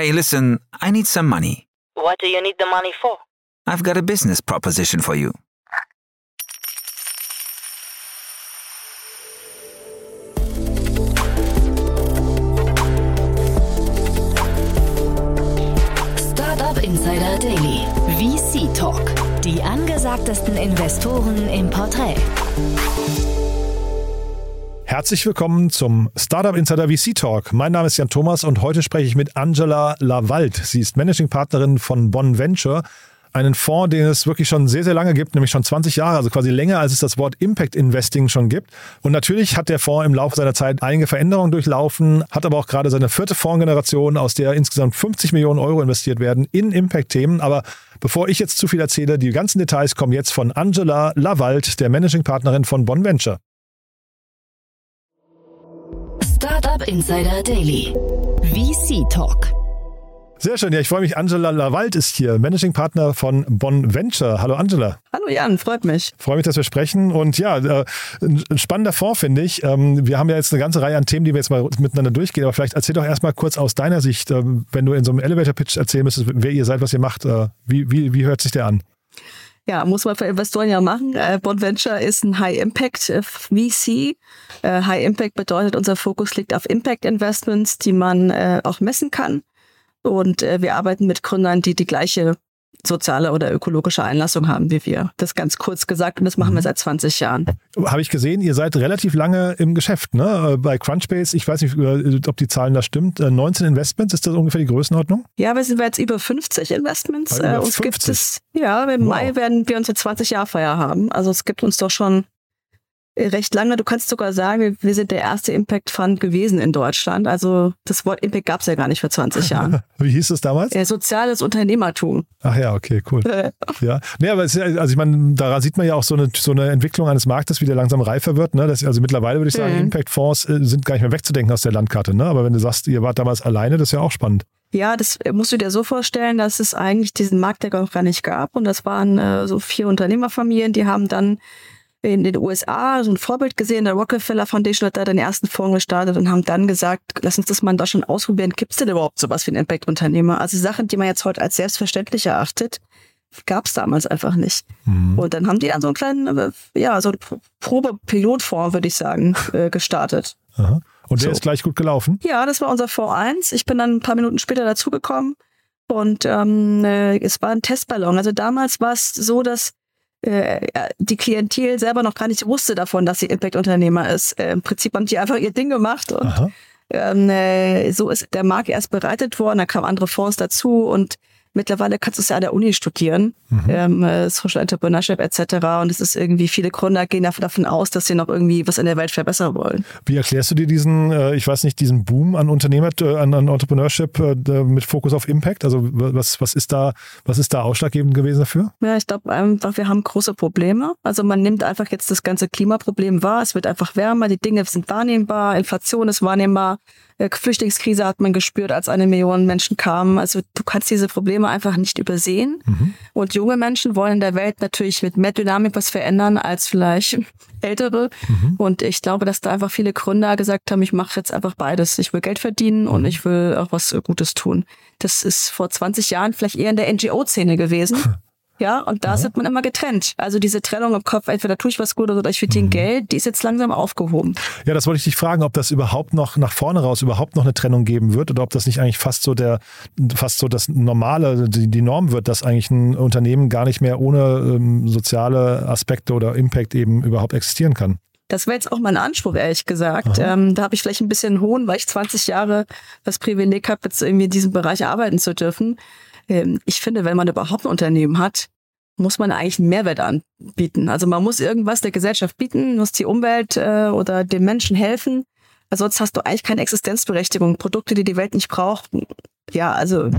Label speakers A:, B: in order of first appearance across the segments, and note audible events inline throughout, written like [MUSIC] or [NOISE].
A: Hey, listen, I need some money.
B: What do you need the money for?
A: I've got a business proposition for you.
C: Startup Insider Daily. VC Talk. Die angesagtesten Investoren im Porträt.
D: Herzlich willkommen zum Startup Insider VC Talk. Mein Name ist Jan Thomas und heute spreche ich mit Angela Lawald. Sie ist Managing Partnerin von Bonn Venture, einen Fonds, den es wirklich schon sehr, sehr lange gibt, nämlich schon 20 Jahre, also quasi länger, als es das Wort Impact Investing schon gibt. Und natürlich hat der Fonds im Laufe seiner Zeit einige Veränderungen durchlaufen, hat aber auch gerade seine vierte Fondsgeneration, aus der insgesamt 50 Millionen Euro investiert werden in Impact-Themen. Aber bevor ich jetzt zu viel erzähle, die ganzen Details kommen jetzt von Angela Lawald, der Managing Partnerin von Bonn Venture.
C: Startup Insider Daily. VC Talk.
D: Sehr schön. Ja, ich freue mich. Angela Lawald ist hier, Managing Partner von Bonn Venture. Hallo Angela.
E: Hallo Jan, freut mich.
D: Freue mich, dass wir sprechen. Und ja, äh, ein spannender Fonds, finde ich. Ähm, wir haben ja jetzt eine ganze Reihe an Themen, die wir jetzt mal miteinander durchgehen. Aber vielleicht erzähl doch erstmal kurz aus deiner Sicht, äh, wenn du in so einem Elevator-Pitch erzählen müsstest, wer ihr seid, was ihr macht. Äh, wie, wie, wie hört sich der an?
E: Ja, muss man für Investoren ja machen. Äh, Bond Venture ist ein High-Impact-VC. Äh, High-Impact bedeutet, unser Fokus liegt auf Impact-Investments, die man äh, auch messen kann. Und äh, wir arbeiten mit Gründern, die die gleiche soziale oder ökologische Einlassung haben wie wir. Das ganz kurz gesagt und das machen wir seit 20 Jahren.
D: Habe ich gesehen, ihr seid relativ lange im Geschäft, ne? Bei Crunchbase, ich weiß nicht, ob die Zahlen da stimmt. 19 Investments, ist das ungefähr die Größenordnung?
E: Ja, wir sind jetzt über 50 Investments. Über uns 50. gibt es, ja, im wow. Mai werden wir unsere 20 Jahr Feier haben. Also es gibt uns doch schon recht lange. Du kannst sogar sagen, wir sind der erste Impact Fund gewesen in Deutschland. Also das Wort Impact gab es ja gar nicht vor 20 Jahren. [LAUGHS]
D: Wie hieß es damals?
E: Ja, soziales Unternehmertum.
D: Ach ja, okay, cool. ja, nee, aber es, also ich meine, daran sieht man ja auch so eine, so eine Entwicklung eines Marktes, wie der langsam reifer wird. Ne? Das, also mittlerweile würde ich sagen, mhm. Impact Fonds äh, sind gar nicht mehr wegzudenken aus der Landkarte. Ne? Aber wenn du sagst, ihr wart damals alleine, das ist ja auch spannend.
E: Ja, das musst du dir so vorstellen, dass es eigentlich diesen Markt ja gar nicht gab. Und das waren äh, so vier Unternehmerfamilien, die haben dann in den USA so ein Vorbild gesehen. Der Rockefeller Foundation hat da den ersten Fonds gestartet und haben dann gesagt, lass uns das mal in Deutschland ausprobieren. Gibt es denn überhaupt sowas wie ein Impact-Unternehmer? Also Sachen, die man jetzt heute als selbstverständlich erachtet, gab es damals einfach nicht. Mhm. Und dann haben die dann so einen kleinen, äh, ja, so einen Probe-Pilotfonds, würde ich sagen, [LAUGHS] äh, gestartet.
D: Aha. Und der so. ist gleich gut gelaufen?
E: Ja, das war unser Fonds 1. Ich bin dann ein paar Minuten später dazugekommen. Und ähm, äh, es war ein Testballon. Also damals war es so, dass äh, die Klientel selber noch gar nicht wusste davon, dass sie Impact-Unternehmer ist. Äh, Im Prinzip haben die einfach ihr Ding gemacht und ähm, äh, so ist der Markt erst bereitet worden, da kamen andere Fonds dazu und Mittlerweile kannst du es ja an der Uni studieren, mhm. ähm, äh, Social Entrepreneurship etc. Und es ist irgendwie, viele Gründer gehen davon aus, dass sie noch irgendwie was in der Welt verbessern wollen.
D: Wie erklärst du dir diesen, äh, ich weiß nicht, diesen Boom an Unternehmer, äh, an, an Entrepreneurship mit Fokus auf Impact? Also was, was ist da, was ist da ausschlaggebend gewesen dafür?
E: Ja, ich glaube einfach, wir haben große Probleme. Also man nimmt einfach jetzt das ganze Klimaproblem wahr. Es wird einfach wärmer, die Dinge sind wahrnehmbar, Inflation ist wahrnehmbar. Äh, Flüchtlingskrise hat man gespürt, als eine Million Menschen kamen. Also du kannst diese Probleme einfach nicht übersehen. Mhm. Und junge Menschen wollen in der Welt natürlich mit mehr Dynamik was verändern als vielleicht [LAUGHS] ältere. Mhm. Und ich glaube, dass da einfach viele Gründer gesagt haben, ich mache jetzt einfach beides. Ich will Geld verdienen mhm. und ich will auch was Gutes tun. Das ist vor 20 Jahren vielleicht eher in der NGO-Szene gewesen. [LAUGHS] Ja, und da ja. man immer getrennt. Also diese Trennung im Kopf, entweder tue ich was Gutes oder ich verdiene mhm. Geld, die ist jetzt langsam aufgehoben.
D: Ja, das wollte ich dich fragen, ob das überhaupt noch nach vorne raus überhaupt noch eine Trennung geben wird oder ob das nicht eigentlich fast so der, fast so das Normale, die, die Norm wird, dass eigentlich ein Unternehmen gar nicht mehr ohne ähm, soziale Aspekte oder Impact eben überhaupt existieren kann.
E: Das wäre jetzt auch mein Anspruch, ehrlich gesagt. Ähm, da habe ich vielleicht ein bisschen hohen, weil ich 20 Jahre das Privileg habe, jetzt irgendwie in diesem Bereich arbeiten zu dürfen. Ähm, ich finde, wenn man überhaupt ein Unternehmen hat, muss man eigentlich einen Mehrwert anbieten. Also man muss irgendwas der Gesellschaft bieten, muss die Umwelt äh, oder den Menschen helfen. Also sonst hast du eigentlich keine Existenzberechtigung. Produkte, die die Welt nicht braucht. Ja, also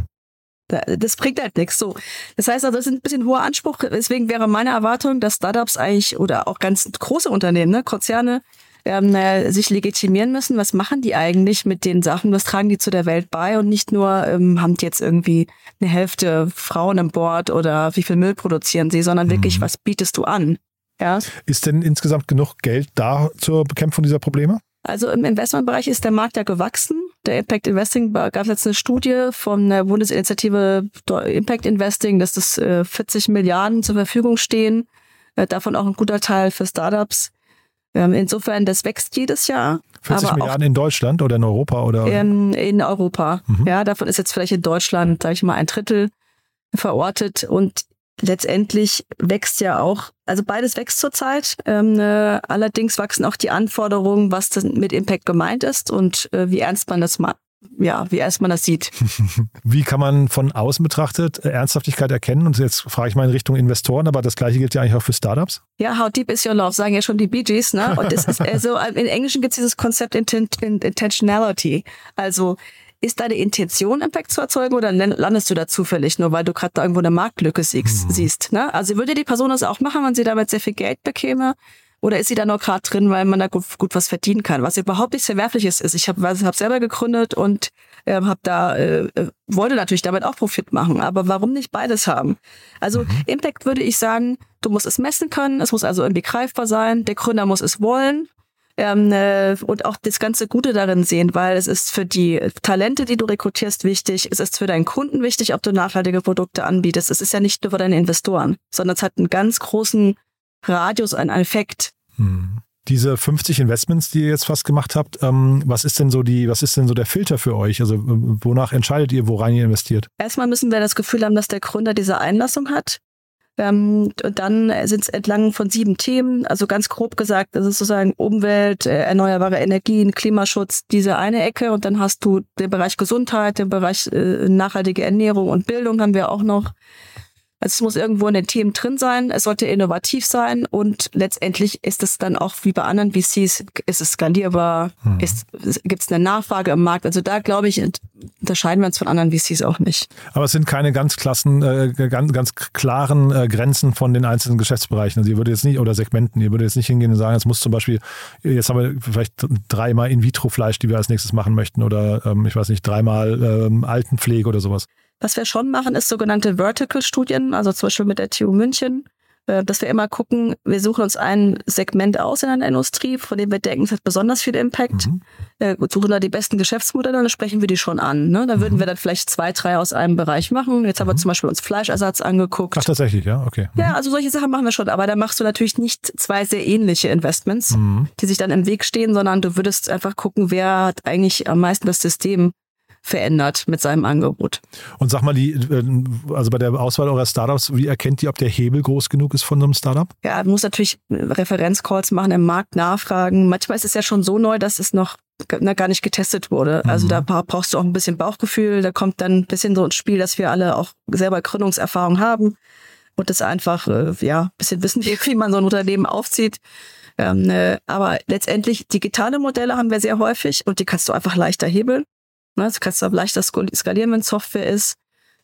E: das bringt halt nichts. So, das heißt also, das ist ein bisschen hoher Anspruch. Deswegen wäre meine Erwartung, dass Startups eigentlich oder auch ganz große Unternehmen, ne, Konzerne, ähm, äh, sich legitimieren müssen. Was machen die eigentlich mit den Sachen? Was tragen die zu der Welt bei? Und nicht nur ähm, haben die jetzt irgendwie eine Hälfte Frauen im Board oder wie viel Müll produzieren sie, sondern mhm. wirklich, was bietest du an? Ja.
D: Ist denn insgesamt genug Geld da zur Bekämpfung dieser Probleme?
E: Also im Investmentbereich ist der Markt ja gewachsen. der Impact Investing, gab es jetzt eine Studie von der Bundesinitiative Impact Investing, dass das 40 äh, Milliarden zur Verfügung stehen, äh, davon auch ein guter Teil für Startups. Ähm, insofern, das wächst jedes Jahr.
D: 40 Milliarden in Deutschland oder in Europa? Oder?
E: In, in Europa. Mhm. Ja, davon ist jetzt vielleicht in Deutschland, sage ich mal, ein Drittel verortet. Und letztendlich wächst ja auch, also beides wächst zurzeit. Ähm, äh, allerdings wachsen auch die Anforderungen, was mit Impact gemeint ist und äh, wie ernst man das ja, wie erst man das sieht. [LAUGHS]
D: Wie kann man von außen betrachtet äh, Ernsthaftigkeit erkennen? Und jetzt frage ich mal in Richtung Investoren, aber das gleiche gilt ja eigentlich auch für Startups.
E: Ja, how deep is your love, sagen ja schon die Bee Gees, ne? Und das ist also, im Englischen gibt es dieses Konzept Intentionality. Also ist deine Intention, Impact zu erzeugen oder landest du da zufällig, nur weil du gerade da irgendwo eine Marktlücke siehst? Mhm. siehst ne? Also würde die Person das auch machen, wenn sie damit sehr viel Geld bekäme? Oder ist sie da nur gerade drin, weil man da gut, gut, was verdienen kann? Was überhaupt nicht verwerfliches ist. Ich habe hab selber gegründet und äh, habe da äh, äh, wollte natürlich damit auch Profit machen. Aber warum nicht beides haben? Also mhm. Impact würde ich sagen, du musst es messen können. Es muss also irgendwie greifbar sein. Der Gründer muss es wollen ähm, äh, und auch das ganze Gute darin sehen, weil es ist für die Talente, die du rekrutierst, wichtig. Es ist für deinen Kunden wichtig, ob du nachhaltige Produkte anbietest. Es ist ja nicht nur für deine Investoren, sondern es hat einen ganz großen Radius, einen Effekt.
D: Hm. Diese 50 Investments, die ihr jetzt fast gemacht habt, ähm, was ist denn so die, was ist denn so der Filter für euch? Also wonach entscheidet ihr, worein ihr investiert?
E: Erstmal müssen wir das Gefühl haben, dass der Gründer diese Einlassung hat. Ähm, und dann sind es entlang von sieben Themen, also ganz grob gesagt, das ist sozusagen Umwelt, äh, erneuerbare Energien, Klimaschutz, diese eine Ecke und dann hast du den Bereich Gesundheit, den Bereich äh, nachhaltige Ernährung und Bildung haben wir auch noch. Also es muss irgendwo in den Themen drin sein, es sollte innovativ sein und letztendlich ist es dann auch wie bei anderen VCs, ist es skalierbar, mhm. gibt es eine Nachfrage im Markt. Also da glaube ich, unterscheiden wir uns von anderen VCs auch nicht.
D: Aber es sind keine ganz klassen, äh, ganz, ganz klaren äh, Grenzen von den einzelnen Geschäftsbereichen. Also ihr würdet jetzt nicht, oder Segmenten, ihr würdet jetzt nicht hingehen und sagen, es muss zum Beispiel, jetzt haben wir vielleicht dreimal In-vitro-Fleisch, die wir als nächstes machen möchten, oder ähm, ich weiß nicht, dreimal ähm, Altenpflege oder sowas.
E: Was wir schon machen, ist sogenannte Vertical-Studien, also zum Beispiel mit der TU München, äh, dass wir immer gucken, wir suchen uns ein Segment aus in einer Industrie, von dem wir denken, es hat besonders viel Impact, mhm. Äh, suchen da die besten Geschäftsmodelle, dann sprechen wir die schon an. Ne? Da würden mhm. wir dann vielleicht zwei, drei aus einem Bereich machen. Jetzt haben wir mhm. zum Beispiel uns Fleischersatz angeguckt.
D: Ach, tatsächlich, ja, okay.
E: Mhm. Ja, also solche Sachen machen wir schon, aber da machst du natürlich nicht zwei sehr ähnliche Investments, mhm. die sich dann im Weg stehen, sondern du würdest einfach gucken, wer hat eigentlich am meisten das System verändert mit seinem Angebot.
D: Und sag mal, die, äh, also bei der Auswahl eurer Startups, wie erkennt ihr, ob der Hebel groß genug ist von so einem Startup?
E: Ja, man muss natürlich Referenzcalls machen, im Markt nachfragen. Manchmal ist es ja schon so neu, dass es noch gar nicht getestet wurde. Also mhm. da brauchst du auch ein bisschen Bauchgefühl. Da kommt dann ein bisschen so ins Spiel, dass wir alle auch selber Gründungserfahrung haben und das einfach, äh, ja, ein bisschen wissen, [LAUGHS] wie man so ein Unternehmen aufzieht. Ähm, äh, aber letztendlich digitale Modelle haben wir sehr häufig und die kannst du einfach leichter hebeln. Ne, das kannst du auch leichter skalieren, wenn Software ist.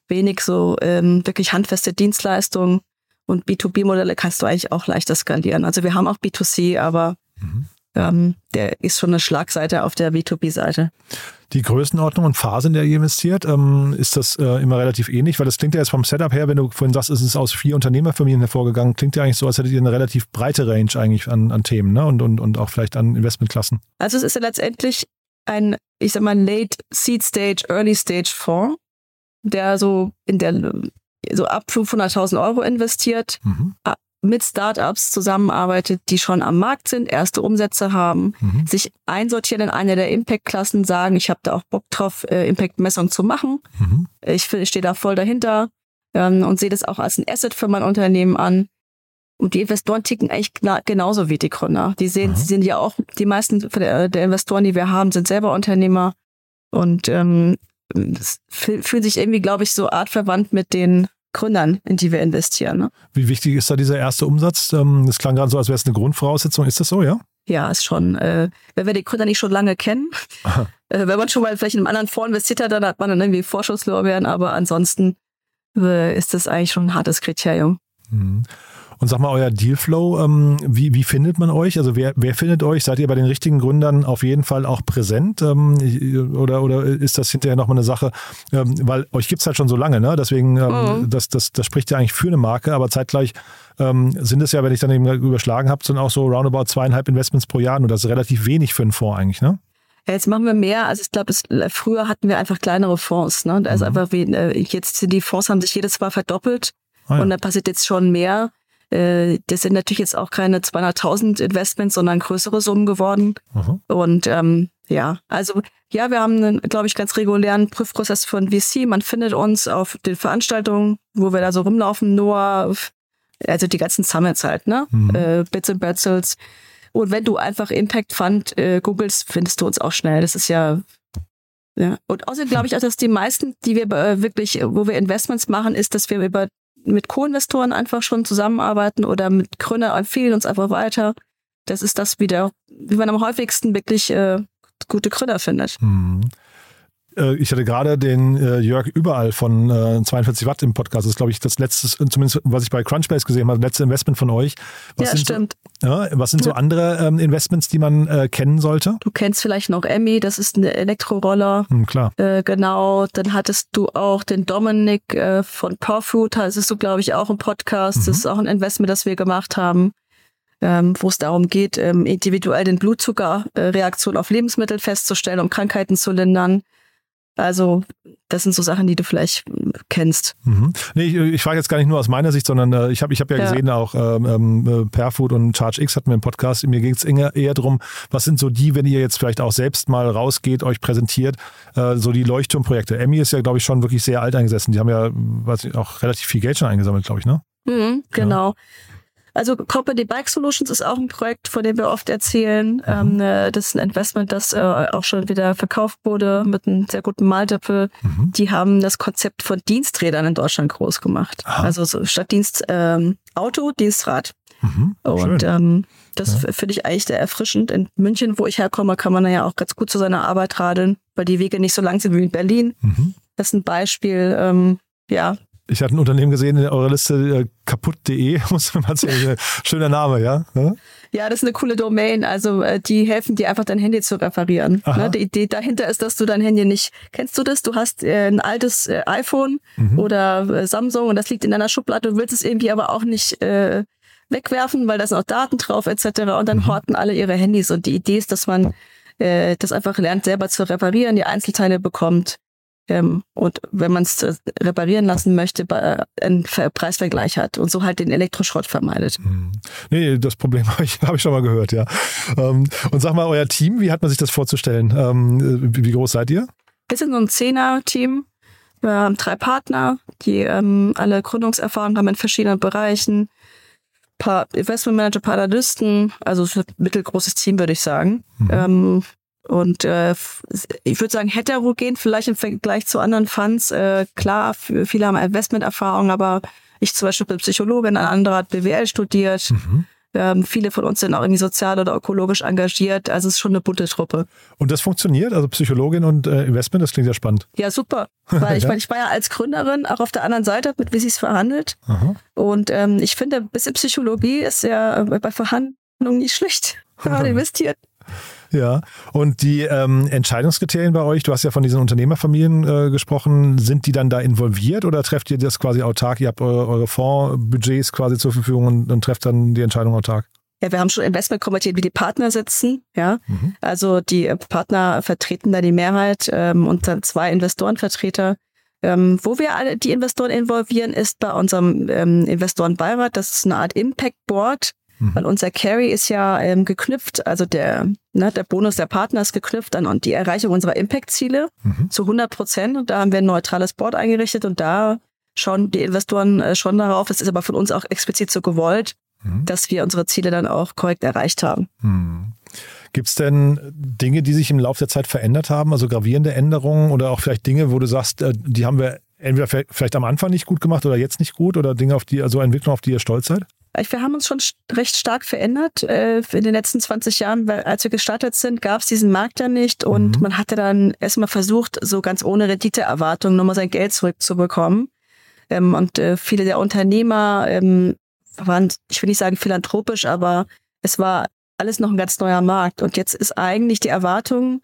E: Wenig so ähm, wirklich handfeste Dienstleistungen und B2B-Modelle kannst du eigentlich auch leichter skalieren. Also wir haben auch B2C, aber mhm. ähm, der ist schon eine Schlagseite auf der B2B-Seite.
D: Die Größenordnung und Phase, in der ihr investiert, ähm, ist das äh, immer relativ ähnlich? Weil das klingt ja jetzt vom Setup her, wenn du vorhin sagst, es ist aus vier Unternehmerfamilien hervorgegangen, klingt ja eigentlich so, als hättet ihr eine relativ breite Range eigentlich an, an Themen ne? und, und, und auch vielleicht an Investmentklassen.
E: Also es ist ja letztendlich ein, ich sag mal, Late Seed Stage, Early Stage Fonds, der so in der, so ab 500.000 Euro investiert, mhm. mit Startups zusammenarbeitet, die schon am Markt sind, erste Umsätze haben, mhm. sich einsortieren in eine der Impact-Klassen, sagen, ich habe da auch Bock drauf, äh, Impact-Messung zu machen. Mhm. Ich, ich stehe da voll dahinter ähm, und sehe das auch als ein Asset für mein Unternehmen an. Und die Investoren ticken eigentlich genauso wie die Gründer. Die sehen, sie sind ja auch, die meisten der, der, Investoren, die wir haben, sind selber Unternehmer und ähm, fühlen sich irgendwie, glaube ich, so artverwandt mit den Gründern, in die wir investieren. Ne?
D: Wie wichtig ist da dieser erste Umsatz? Ähm, das klang gerade so, als wäre es eine Grundvoraussetzung. Ist das so, ja?
E: Ja, ist schon. Äh, wenn wir die Gründer nicht schon lange kennen, [LAUGHS] äh, wenn man schon mal vielleicht in einem anderen Fonds investiert hat, dann hat man dann irgendwie Vorschusslorbeeren, aber ansonsten äh, ist das eigentlich schon ein hartes Kriterium. Mhm.
D: Und sag mal, euer Dealflow, ähm, wie, wie findet man euch? Also wer, wer findet euch? Seid ihr bei den richtigen Gründern auf jeden Fall auch präsent? Ähm, oder, oder ist das hinterher nochmal eine Sache? Ähm, weil euch gibt es halt schon so lange, ne? Deswegen, ähm, mhm. das, das, das spricht ja eigentlich für eine Marke, aber zeitgleich ähm, sind es ja, wenn ich dann eben überschlagen habe, sind auch so roundabout zweieinhalb Investments pro Jahr und das ist relativ wenig für einen Fonds eigentlich, ne?
E: Jetzt machen wir mehr. Also ich glaube, früher hatten wir einfach kleinere Fonds. Ne? Also
D: Mhm.
E: einfach wie, äh, jetzt sind die Fonds haben sich jedes Mal verdoppelt
D: Ah, ja.
E: und da passiert jetzt schon mehr. Äh, Das sind natürlich jetzt auch keine 200.000 Investments, sondern größere Summen geworden.
D: Mhm.
E: Und ähm, ja, also ja, wir haben einen, glaube ich, ganz regulären Prüfprozess von VC. Man findet uns auf den Veranstaltungen, wo wir da so rumlaufen, nur, also die ganzen Summits halt, ne?
D: Mhm.
E: Äh, Bits and Pretzels. Und wenn du einfach Impact Fund äh, googelst, findest du uns auch schnell. Das ist ja ja. Und außerdem glaube ich auch, dass die meisten, die wir äh, wirklich, wo wir Investments machen, ist, dass wir über mit Co-Investoren einfach schon zusammenarbeiten oder mit Gründer empfehlen uns einfach weiter. Das ist das wieder, wie man am häufigsten wirklich äh, gute Gründer findet.
D: Mhm. Äh, Ich hatte gerade den äh, Jörg Überall von äh, 42 Watt im Podcast. Das ist, glaube ich, das letzte, zumindest was ich bei Crunchbase gesehen habe, das letzte Investment von euch. Was
E: ja, stimmt.
D: So, ja, was sind so andere ähm, Investments, die man äh, kennen sollte?
E: Du kennst vielleicht noch Emmy, das ist eine Elektroroller.
D: Hm, klar.
E: Äh, genau, dann hattest du auch den Dominik äh, von Powerfood, das ist du, glaube ich, auch im Podcast. Das ist auch ein Investment, das wir gemacht haben, ähm, wo es darum geht, ähm, individuell den Blutzuckerreaktion auf Lebensmittel festzustellen, um Krankheiten zu lindern. Also, das sind so Sachen, die du vielleicht kennst.
D: Mhm. Nee, ich, ich frage jetzt gar nicht nur aus meiner Sicht, sondern äh, ich habe ich hab ja,
E: Ja.
D: gesehen, auch ähm, ähm, äh, Perfood und Charge X hatten wir im Podcast. Mir ging es eher, eher darum, was sind so die, wenn ihr jetzt vielleicht auch selbst mal rausgeht, euch präsentiert, äh, so die Leuchtturmprojekte. Emmy ist ja, glaube ich, schon wirklich sehr alt eingesessen. Die haben ja weiß ich, auch relativ viel Geld schon eingesammelt, glaube ich, ne?
E: Mhm, genau. Also Company Bike Solutions ist auch ein Projekt, von dem wir oft erzählen. Ähm, äh, das ist ein Investment, das äh, auch schon wieder verkauft wurde mit einem sehr guten Multiple.
D: Mhm.
E: Die haben das Konzept von Diensträdern in Deutschland groß gemacht.
D: Aha.
E: Also so statt Dienst ähm, Auto, Dienstrad.
D: Mhm.
E: Und
D: Schön.
E: ähm, das f- finde ich eigentlich sehr erfrischend. In München, wo ich herkomme, kann man ja auch ganz gut zu seiner Arbeit radeln, weil die Wege nicht so lang sind wie in Berlin.
D: Mhm.
E: Das ist ein Beispiel. Ähm, ja,
D: Ich hatte ein Unternehmen gesehen in eurer Liste, äh, kaputt.de, [LAUGHS] muss man mal sagen. Schöner Name, ja? Ja?
E: Ja, das ist eine coole Domain. Also äh, die helfen dir einfach dein Handy zu reparieren.
D: Aha.
E: Ne? Die Idee dahinter ist, dass du dein Handy nicht. Kennst du das? Du hast äh, ein altes iPhone
D: Mhm.
E: oder Samsung und das liegt in deiner Schublade. Du willst es irgendwie aber auch nicht wegwerfen, weil da sind auch Daten drauf etc. Und dann horten alle ihre Handys. Und die Idee ist, dass man das einfach lernt, selber zu reparieren, die Einzelteile bekommt. Ähm, und wenn man es äh, reparieren lassen möchte, äh, einen Ver Preisvergleich hat und so halt den Elektroschrott vermeidet.
D: Mhm. Nee, das Problem [LAUGHS] habe ich, hab ich schon mal gehört, ja. Ähm, und sag mal, euer Team, wie hat man sich das vorzustellen? Ähm, äh, wie, groß seid ihr?
E: Wir sind so ein Zehner-Team. Wir haben drei Partner, die ähm, alle Gründungserfahrung haben in verschiedenen Bereichen. Paar Investmentmanager, paar Analysten, also ein mittelgroßes Team, würde ich sagen.
D: Mhm.
E: Und äh, ich würde sagen, heterogen vielleicht im Vergleich zu anderen Funds. Äh, klar, viele haben Investmenterfahrung, aber ich zum Beispiel bin Psychologin, ein anderer hat BWL studiert.
D: Mhm.
E: Ähm, viele von uns sind auch irgendwie sozial oder ökologisch engagiert. Also es ist schon eine bunte Truppe.
D: Und das funktioniert? Also Psychologin und äh, Investment, das klingt ja spannend.
E: Ja, super. Weil [LAUGHS] ich
D: Ja.
E: meine, ich war ja als Gründerin auch auf der anderen Seite, mit wie sie es verhandelt.
D: Aha.
E: Und ähm, ich finde, ein bisschen Psychologie ist ja äh, bei Verhandlungen nicht schlecht, wenn man [LAUGHS] investiert.
D: Ja, und die ähm, Entscheidungskriterien bei euch, du hast ja von diesen Unternehmerfamilien äh, gesprochen, sind die dann da involviert oder trefft ihr das quasi autark? Ihr habt eure, eure Fondsbudgets quasi zur Verfügung und, und trefft dann die Entscheidung autark?
E: Ja, wir haben schon Investmentkomitee, wie die Partner sitzen. Ja,
D: Mhm.
E: also die äh, Partner vertreten da die Mehrheit ähm, und dann zwei Investorenvertreter. Ähm, wo wir alle die Investoren involvieren, ist bei unserem ähm, Investorenbeirat. Das ist eine Art Impact Board.
D: Mhm.
E: Weil unser Carry ist ja ähm, geknüpft, also der, ne, der Bonus der Partner ist geknüpft an und die Erreichung unserer Impact-Ziele
D: Mhm.
E: zu 100 Prozent. Und da haben wir ein neutrales Board eingerichtet und da schauen die Investoren äh, schon darauf, das ist aber von uns auch explizit so gewollt,
D: Mhm.
E: dass wir unsere Ziele dann auch korrekt erreicht haben.
D: Hm. Gibt es denn Dinge, die sich im Laufe der Zeit verändert haben, also gravierende Änderungen oder auch vielleicht Dinge, wo du sagst, äh, die haben wir entweder vielleicht am Anfang nicht gut gemacht oder jetzt nicht gut oder Dinge, auf die, also Entwicklung, auf die ihr stolz seid?
E: Wir haben uns schon recht stark verändert. Äh, In den letzten 20 Jahren, weil als wir gestartet sind, gab es diesen Markt ja nicht und
D: Mhm.
E: man hatte dann erstmal versucht, so ganz ohne Renditeerwartung nochmal sein Geld zurückzubekommen. Ähm, Und äh, viele der Unternehmer ähm, waren, ich will nicht sagen philanthropisch, aber es war alles noch ein ganz neuer Markt. Und jetzt ist eigentlich die Erwartung,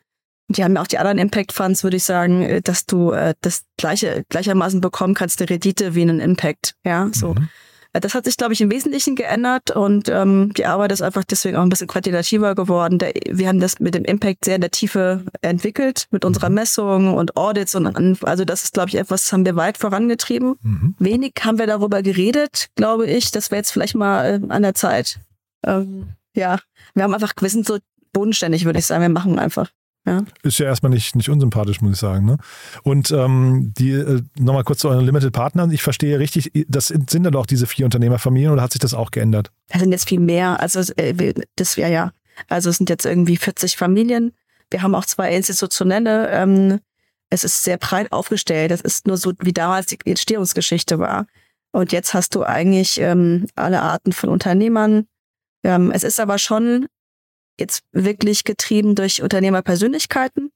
E: und die haben ja auch die anderen Impact Funds, würde ich sagen, äh, dass du das gleiche, gleichermaßen bekommen kannst, eine Rendite wie einen Impact. Ja, so.
D: Mhm.
E: Das hat sich, glaube ich, im Wesentlichen geändert und ähm, die Arbeit ist einfach deswegen auch ein bisschen quantitativer geworden. Der, wir haben das mit dem Impact sehr in der Tiefe entwickelt, mit unserer
D: Mhm.
E: Messung und Audits und also das ist, glaube ich, etwas, das haben wir weit vorangetrieben.
D: Mhm.
E: Wenig haben wir darüber geredet, glaube ich. Das wäre jetzt vielleicht mal äh, an der Zeit. Ähm, ja, wir haben einfach, wir sind so bodenständig, würde ich sagen. Wir machen einfach.
D: Ist ja erstmal nicht, nicht unsympathisch, muss ich sagen. Ne? Und ähm, die äh, nochmal kurz zu euren Limited Partnern. Ich verstehe richtig, das sind dann doch diese vier Unternehmerfamilien oder hat sich das auch geändert?
E: Das sind jetzt viel mehr. Also äh, das wäre ja, also es sind jetzt irgendwie 40 Familien. Wir haben auch zwei institutionelle. Ähm, es ist sehr breit aufgestellt. Das ist nur so, wie damals die Entstehungsgeschichte war. Und jetzt hast du eigentlich ähm, alle Arten von Unternehmern. Ähm, es ist aber schon jetzt wirklich getrieben durch Unternehmerpersönlichkeiten,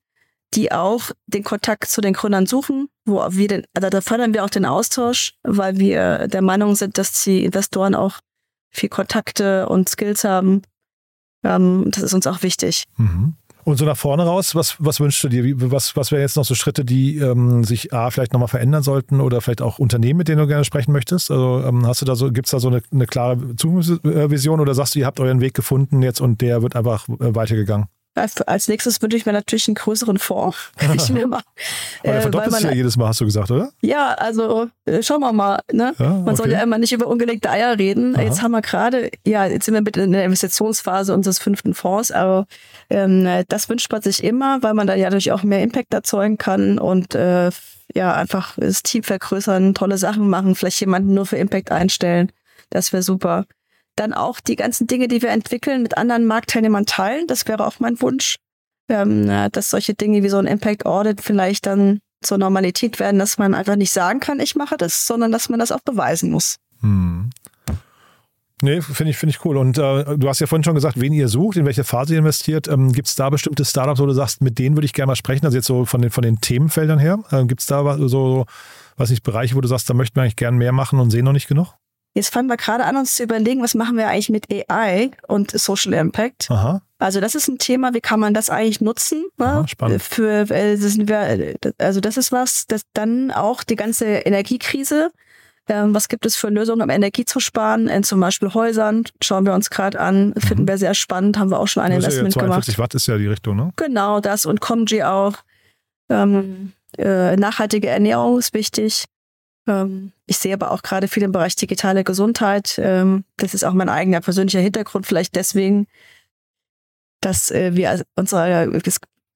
E: die auch den Kontakt zu den Gründern suchen, wo wir den, also da fördern wir auch den Austausch, weil wir der Meinung sind, dass die Investoren auch viel Kontakte und Skills haben. Ähm, das ist uns auch wichtig.
D: Mhm. Und so nach vorne raus, was, was wünschst du dir? Was, was wären jetzt noch so Schritte, die ähm, sich A, vielleicht nochmal verändern sollten oder vielleicht auch Unternehmen, mit denen du gerne sprechen möchtest? Also ähm, hast du da so, gibt es da so eine, eine klare Zukunftsvision oder sagst du, ihr habt euren Weg gefunden jetzt und der wird einfach äh, weitergegangen?
E: Als, nächstes wünsche ich mir natürlich einen größeren Fonds. [LAUGHS] Ich will mal, [LAUGHS]
D: Aber der
E: äh,
D: verdoppelt sich ja jedes Mal, hast du gesagt, oder?
E: ja, also äh, schauen wir mal. Ne?
D: Ja,
E: Man soll
D: okay.
E: ja immer nicht über ungelegte Eier reden.
D: Aha.
E: Jetzt haben wir gerade, ja, jetzt sind wir mit in der Investitionsphase unseres fünften Fonds, aber ähm, das wünscht man sich immer, weil man da ja natürlich auch mehr Impact erzeugen kann und äh, ja, einfach das Team vergrößern, tolle Sachen machen, vielleicht jemanden nur für Impact einstellen. Das wäre super. Dann auch die ganzen Dinge, die wir entwickeln, mit anderen Marktteilnehmern teilen. Das wäre auch mein Wunsch, ähm, äh, dass solche Dinge wie so ein Impact Audit vielleicht dann zur Normalität werden, dass man einfach nicht sagen kann, ich mache das, sondern dass man das auch beweisen muss.
D: Hm. Nee, finde ich, finde ich cool. Und äh, du hast ja vorhin schon gesagt, wen ihr sucht, in welche Phase ihr investiert. Ähm, Gibt es da bestimmte Startups, wo du sagst, mit denen würde ich gerne mal sprechen? Also jetzt so von den, von den Themenfeldern her. Äh, Gibt es da was- so, weiß nicht, Bereiche, wo du sagst, da möchten wir eigentlich gerne mehr machen und sehen noch nicht genug?
E: Jetzt fangen wir gerade an, uns zu überlegen, was machen wir eigentlich mit AI und Social Impact.
D: Aha.
E: Also das ist ein Thema, wie kann man das eigentlich nutzen? Ne?
D: Aha, spannend.
E: Für, äh, wir, also das ist was, das dann auch die ganze Energiekrise. Ähm, was gibt es für Lösungen, um Energie zu sparen? In zum Beispiel Häusern schauen wir uns gerade an, finden wir sehr spannend, haben wir auch schon ein
D: ist ja
E: Investment gemacht.
D: 42 Watt ist ja die Richtung, ne?
E: Genau, das und Comgy auch. Ähm, äh, nachhaltige Ernährung ist wichtig. Ähm, ich sehe aber auch gerade viel im Bereich digitale Gesundheit. Ähm, das ist auch mein eigener persönlicher Hintergrund, vielleicht deswegen, dass äh, wir unsere,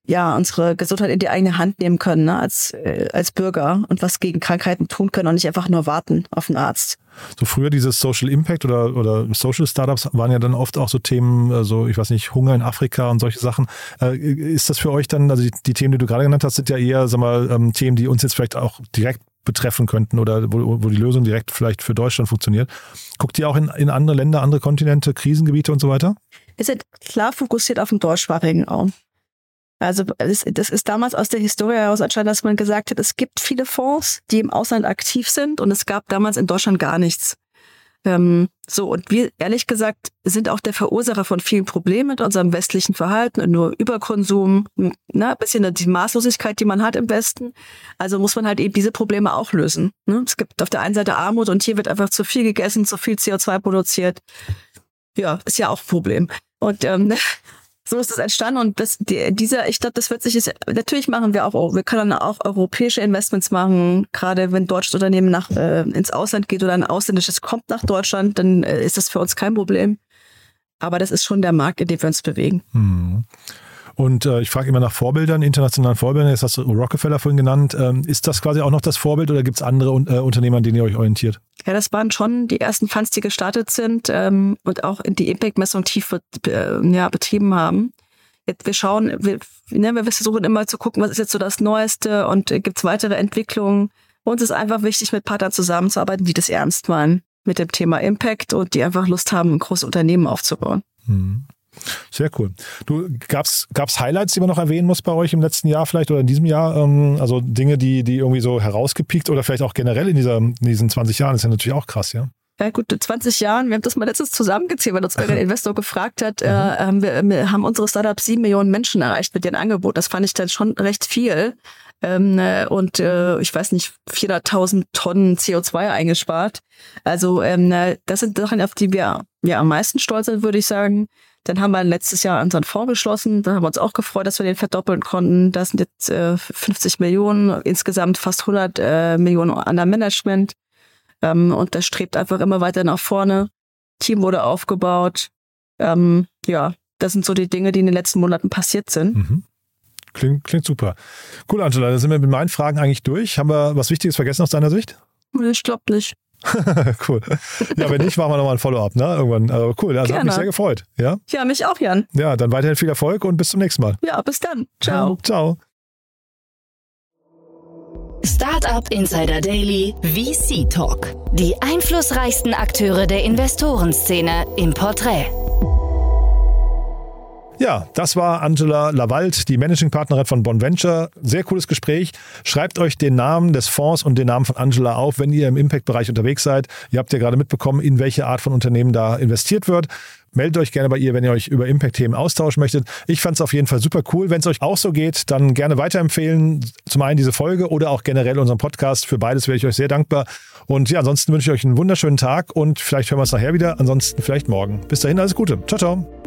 E: ja, unsere Gesundheit in die eigene Hand nehmen können, ne, als, äh, als Bürger und was gegen Krankheiten tun können und nicht einfach nur warten auf einen Arzt.
D: So früher dieses Social Impact oder, oder Social Startups waren ja dann oft auch so Themen, also ich weiß nicht, Hunger in Afrika und solche Sachen. Äh, ist das für euch dann, also die, die Themen, die du gerade genannt hast, sind ja eher, sag mal, ähm, Themen, die uns jetzt vielleicht auch direkt betreffen könnten oder wo, wo die Lösung direkt vielleicht für Deutschland funktioniert. Guckt ihr auch in, in andere Länder, andere Kontinente, Krisengebiete und so weiter?
E: Wir sind klar fokussiert auf den deutschsprachigen Raum. Also das ist damals aus der Historie heraus entstanden, dass man gesagt hat, es gibt viele Fonds, die im Ausland aktiv sind und es gab damals in Deutschland gar nichts. Ähm, so, und wir, ehrlich gesagt, sind auch der Verursacher von vielen Problemen mit unserem westlichen Verhalten und nur Überkonsum, ne, bisschen die Maßlosigkeit, die man hat im Westen. Also muss man halt eben diese Probleme auch lösen. Ne? Es gibt auf der einen Seite Armut und hier wird einfach zu viel gegessen, zu viel CO2 produziert. Ja, ist ja auch ein Problem. Und ähm, [LAUGHS] so ist es entstanden und das, die, dieser, ich glaube, das wird sich jetzt, natürlich machen wir auch, wir können auch europäische Investments machen, gerade wenn ein deutsches Unternehmen nach, äh, ins Ausland geht oder ein ausländisches kommt nach Deutschland, dann äh, ist das für uns kein Problem. Aber das ist schon der Markt, in dem wir uns bewegen.
D: Hm. Und äh, ich frage immer nach Vorbildern, internationalen Vorbildern. Jetzt hast du Rockefeller vorhin genannt. Ähm, ist das quasi auch noch das Vorbild oder gibt es andere äh, Unternehmer, an denen ihr euch orientiert?
E: Ja, das waren schon die ersten Funds, die gestartet sind ähm, und auch in die Impact-Messung tief äh, ja, betrieben haben. Jetzt, wir schauen, wir, ne, wir versuchen immer zu gucken, was ist jetzt so das Neueste und äh, gibt es weitere Entwicklungen. Uns ist einfach wichtig, mit Partnern zusammenzuarbeiten, die das ernst meinen mit dem Thema Impact und die einfach Lust haben, ein großes Unternehmen aufzubauen.
D: Hm. Sehr cool. Du, gab's gab's Highlights, die man noch erwähnen muss bei euch im letzten Jahr vielleicht oder in diesem Jahr? Ähm, also Dinge, die, die irgendwie so herausgepiekt oder vielleicht auch generell in, dieser, in diesen 20 Jahren, ist ja natürlich auch krass, ja?
E: ja gut, 20 Jahren, wir haben das mal letztens zusammengezählt, weil uns irgendein [LAUGHS] Investor gefragt hat, äh, haben wir, wir haben unsere Startups sieben Millionen Menschen erreicht mit ihrem Angebot. Das fand ich dann schon recht viel. Ähm, äh, und äh, ich weiß nicht, 400.000 Tonnen CO2 eingespart. Also ähm, äh, das sind Sachen, auf die wir ja am meisten stolz sind, würde ich sagen. Dann haben wir letztes Jahr unseren Fonds geschlossen. Da haben wir uns auch gefreut, dass wir den verdoppeln konnten. Das sind jetzt äh, 50 Millionen, insgesamt fast 100 äh, Millionen an der Management. Ähm, und das strebt einfach immer weiter nach vorne. Team wurde aufgebaut. Ähm, ja, das sind so die Dinge, die in den letzten Monaten passiert sind.
D: Mhm. Klingt, klingt super. Cool, Angela, da sind wir mit meinen Fragen eigentlich durch. Haben wir was Wichtiges vergessen aus deiner Sicht?
E: Ich glaube nicht. [LAUGHS]
D: cool. Ja, wenn nicht, machen wir nochmal ein Follow-up, ne? Irgendwann. Also cool, also hat mich sehr gefreut. Ja?
E: ja, mich auch, Jan.
D: Ja, dann weiterhin viel Erfolg und bis zum nächsten Mal.
E: Ja, bis dann. Ciao. [LAUGHS]
D: Ciao.
C: Startup Insider Daily VC Talk. Die einflussreichsten Akteure der Investorenszene im Porträt.
D: Ja, das war Angela Lawald, die Managing Partnerin von Bonventure. Sehr cooles Gespräch. Schreibt euch den Namen des Fonds und den Namen von Angela auf, wenn ihr im Impact-Bereich unterwegs seid. Ihr habt ja gerade mitbekommen, in welche Art von Unternehmen da investiert wird. Meldet euch gerne bei ihr, wenn ihr euch über Impact-Themen austauschen möchtet. Ich fand es auf jeden Fall super cool. Wenn es euch auch so geht, dann gerne weiterempfehlen. Zum einen diese Folge oder auch generell unseren Podcast. Für beides wäre ich euch sehr dankbar. Und ja, ansonsten wünsche ich euch einen wunderschönen Tag und vielleicht hören wir uns nachher wieder. Ansonsten vielleicht morgen. Bis dahin, alles Gute. Ciao, ciao.